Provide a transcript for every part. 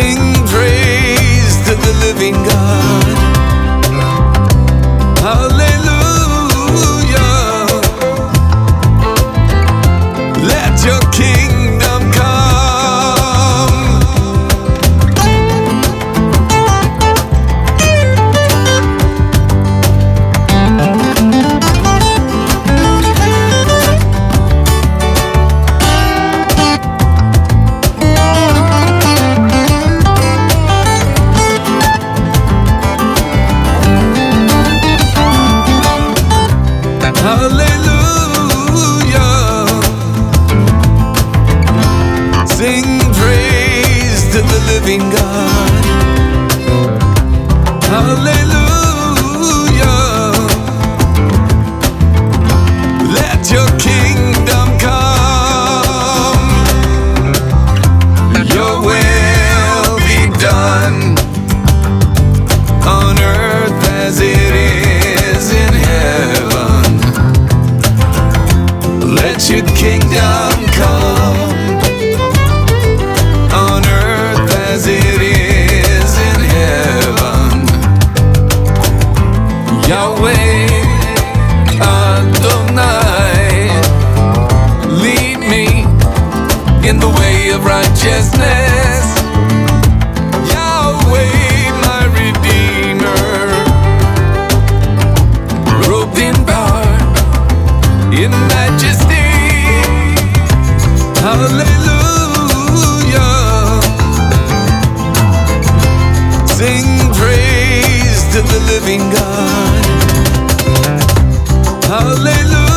sing living God. Yahweh Adonai, lead me in the way of righteousness. to the living God. Hallelujah.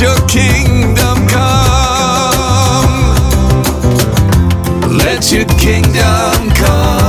your kingdom come. Let your kingdom come.